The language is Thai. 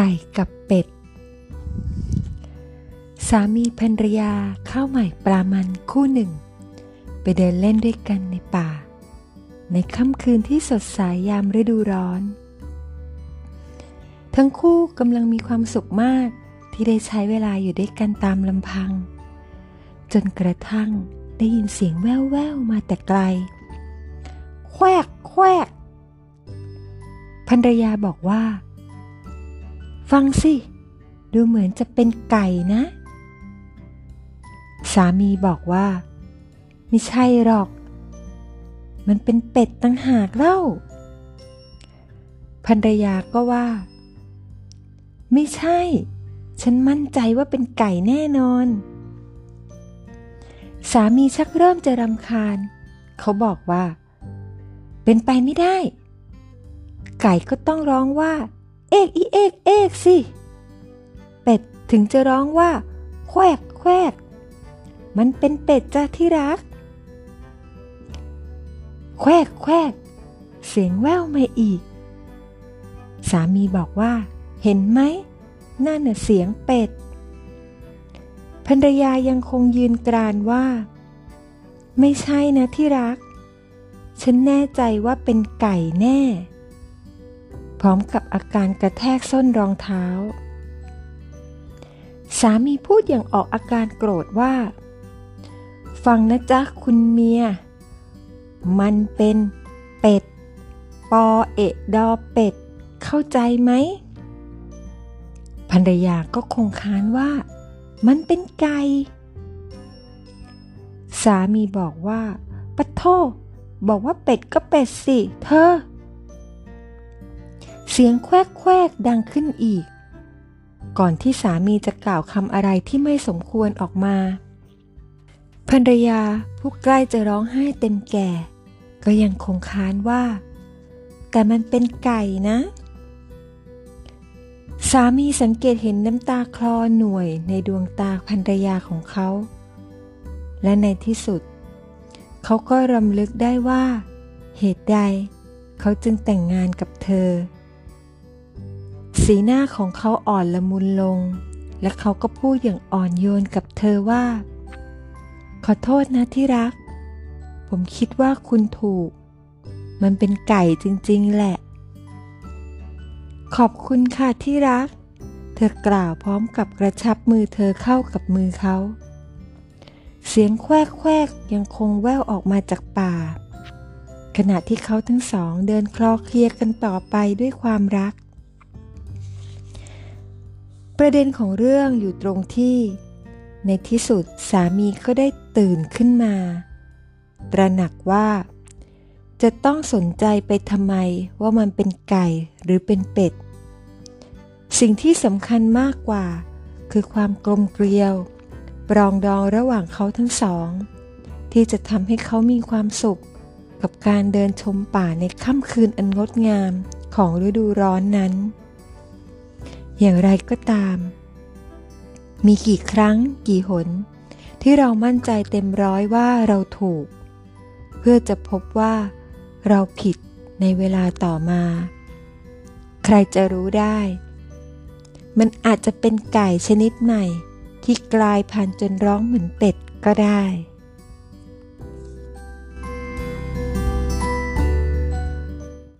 ไก่กับเป็ด สามีภรรยาข้าวใหม่ปลามันคู่หนึ่ง ไปเดินเล่นด้วยกันในป่า ในค่ำคืนที่สดใสยยามฤดูร้อน ทั้งคู่กำลังมีความสุขมากที่ได้ใช้เวลาอยู่ด้วยกันตามลำพัง จนกระทั่งได้ยินเสียงแว่วๆมาแต่ไกล แควกแควกภรรยาบอกว่า ฟังสิ ดูเหมือนจะเป็นไก่นะ สามีบอกว่า ไม่ใช่หรอก มันเป็นเป็ดตั้งหากเล่าภรรยาก็ว่า ไม่ใช่ ฉันมั่นใจว่าเป็นไก่แน่นอน สามีชักเริ่มจะรำคาญ เขาบอกว่า เป็นไปไม่ได้ ไก่ก็ต้องร้องว่า เอกอีเอกเอกสิ เป็ดถึงจะร้องว่า แควกแควก มันเป็นเป็ดจ้าที่รัก แควกแควก เสียงแว่วมาอีก สามีบอกว่า เห็นไหมนั่นน่ะเสียงเป็ดภรรยายังคงยืนกรานว่า ไม่ใช่นะที่รัก ฉันแน่ใจว่าเป็นไก่แน่ พร้อมกับอาการกระแทกส้นรองเท้า สามีพูดอย่างออกอาการโกรธว่า ฟังนะจ๊ะคุณเมีย มันเป็นเป็ด ปอเอะดอเป็ด เข้าใจไหมภรรยาก็คงค้านว่า มันเป็นไก่สามีบอกว่าปะโทบอกว่าเป็ดก็เป็ดสิ เธอ สียงแควกแควกดังขึ้นอีก ก่อนที่สามีจะกล่าวคำอะไรที่ไม่สมควรออกมาภรรยาผู้ใกล้จะร้องไห้เต็มแก่ ก็ยังคงค้านว่า แต่มันเป็นไก่นะ สามีสังเกตเห็นน้ำตาคลอหน่วยในดวงตาภรรยาของเขา และในที่สุด เขาก็รำลึกได้ว่า เหตุใดเขาจึงแต่งงานกับเธอ สีหน้าของเขาอ่อนละมุนลง และเขาก็พูดอย่างอ่อนโยนกับเธอว่า ขอโทษนะที่รัก ผมคิดว่าคุณถูก มันเป็นไก่จริงๆแหละ ขอบคุณค่ะที่รัก เธอกล่าวพร้อมกับกระชับมือเธอเข้ากับมือเขาเสียงแควกแควกยังคงแว่วออกมาจากป่า ขณะที่เขาทั้งสองเดินคลอเคลียกันต่อไปด้วยความรัก ประเด็นของเรื่องอยู่ตรงที่ ในที่สุดสามีก็ได้ตื่นขึ้นมา ตระหนักว่า จะต้องสนใจไปทำไมว่ามันเป็นไก่หรือเป็นเป็ด สิ่งที่สำคัญมากกว่า คือความกลมเกลียว ปรองดองระหว่างเขาทั้งสอง ที่จะทำให้เขามีความสุข กับการเดินชมป่าในค่ำคืนอันงดงามของฤดูร้อนนั้น อย่างไรก็ตาม มีกี่ครั้งกี่หน ที่เรามั่นใจเต็มร้อยว่าเราถูก เพื่อจะพบว่าเราผิดในเวลาต่อมา ใครจะรู้ได้ มันอาจจะเป็นไก่ชนิดใหม่ ที่กลายพันธุ์จนร้องเหมือนเป็ดก็ได้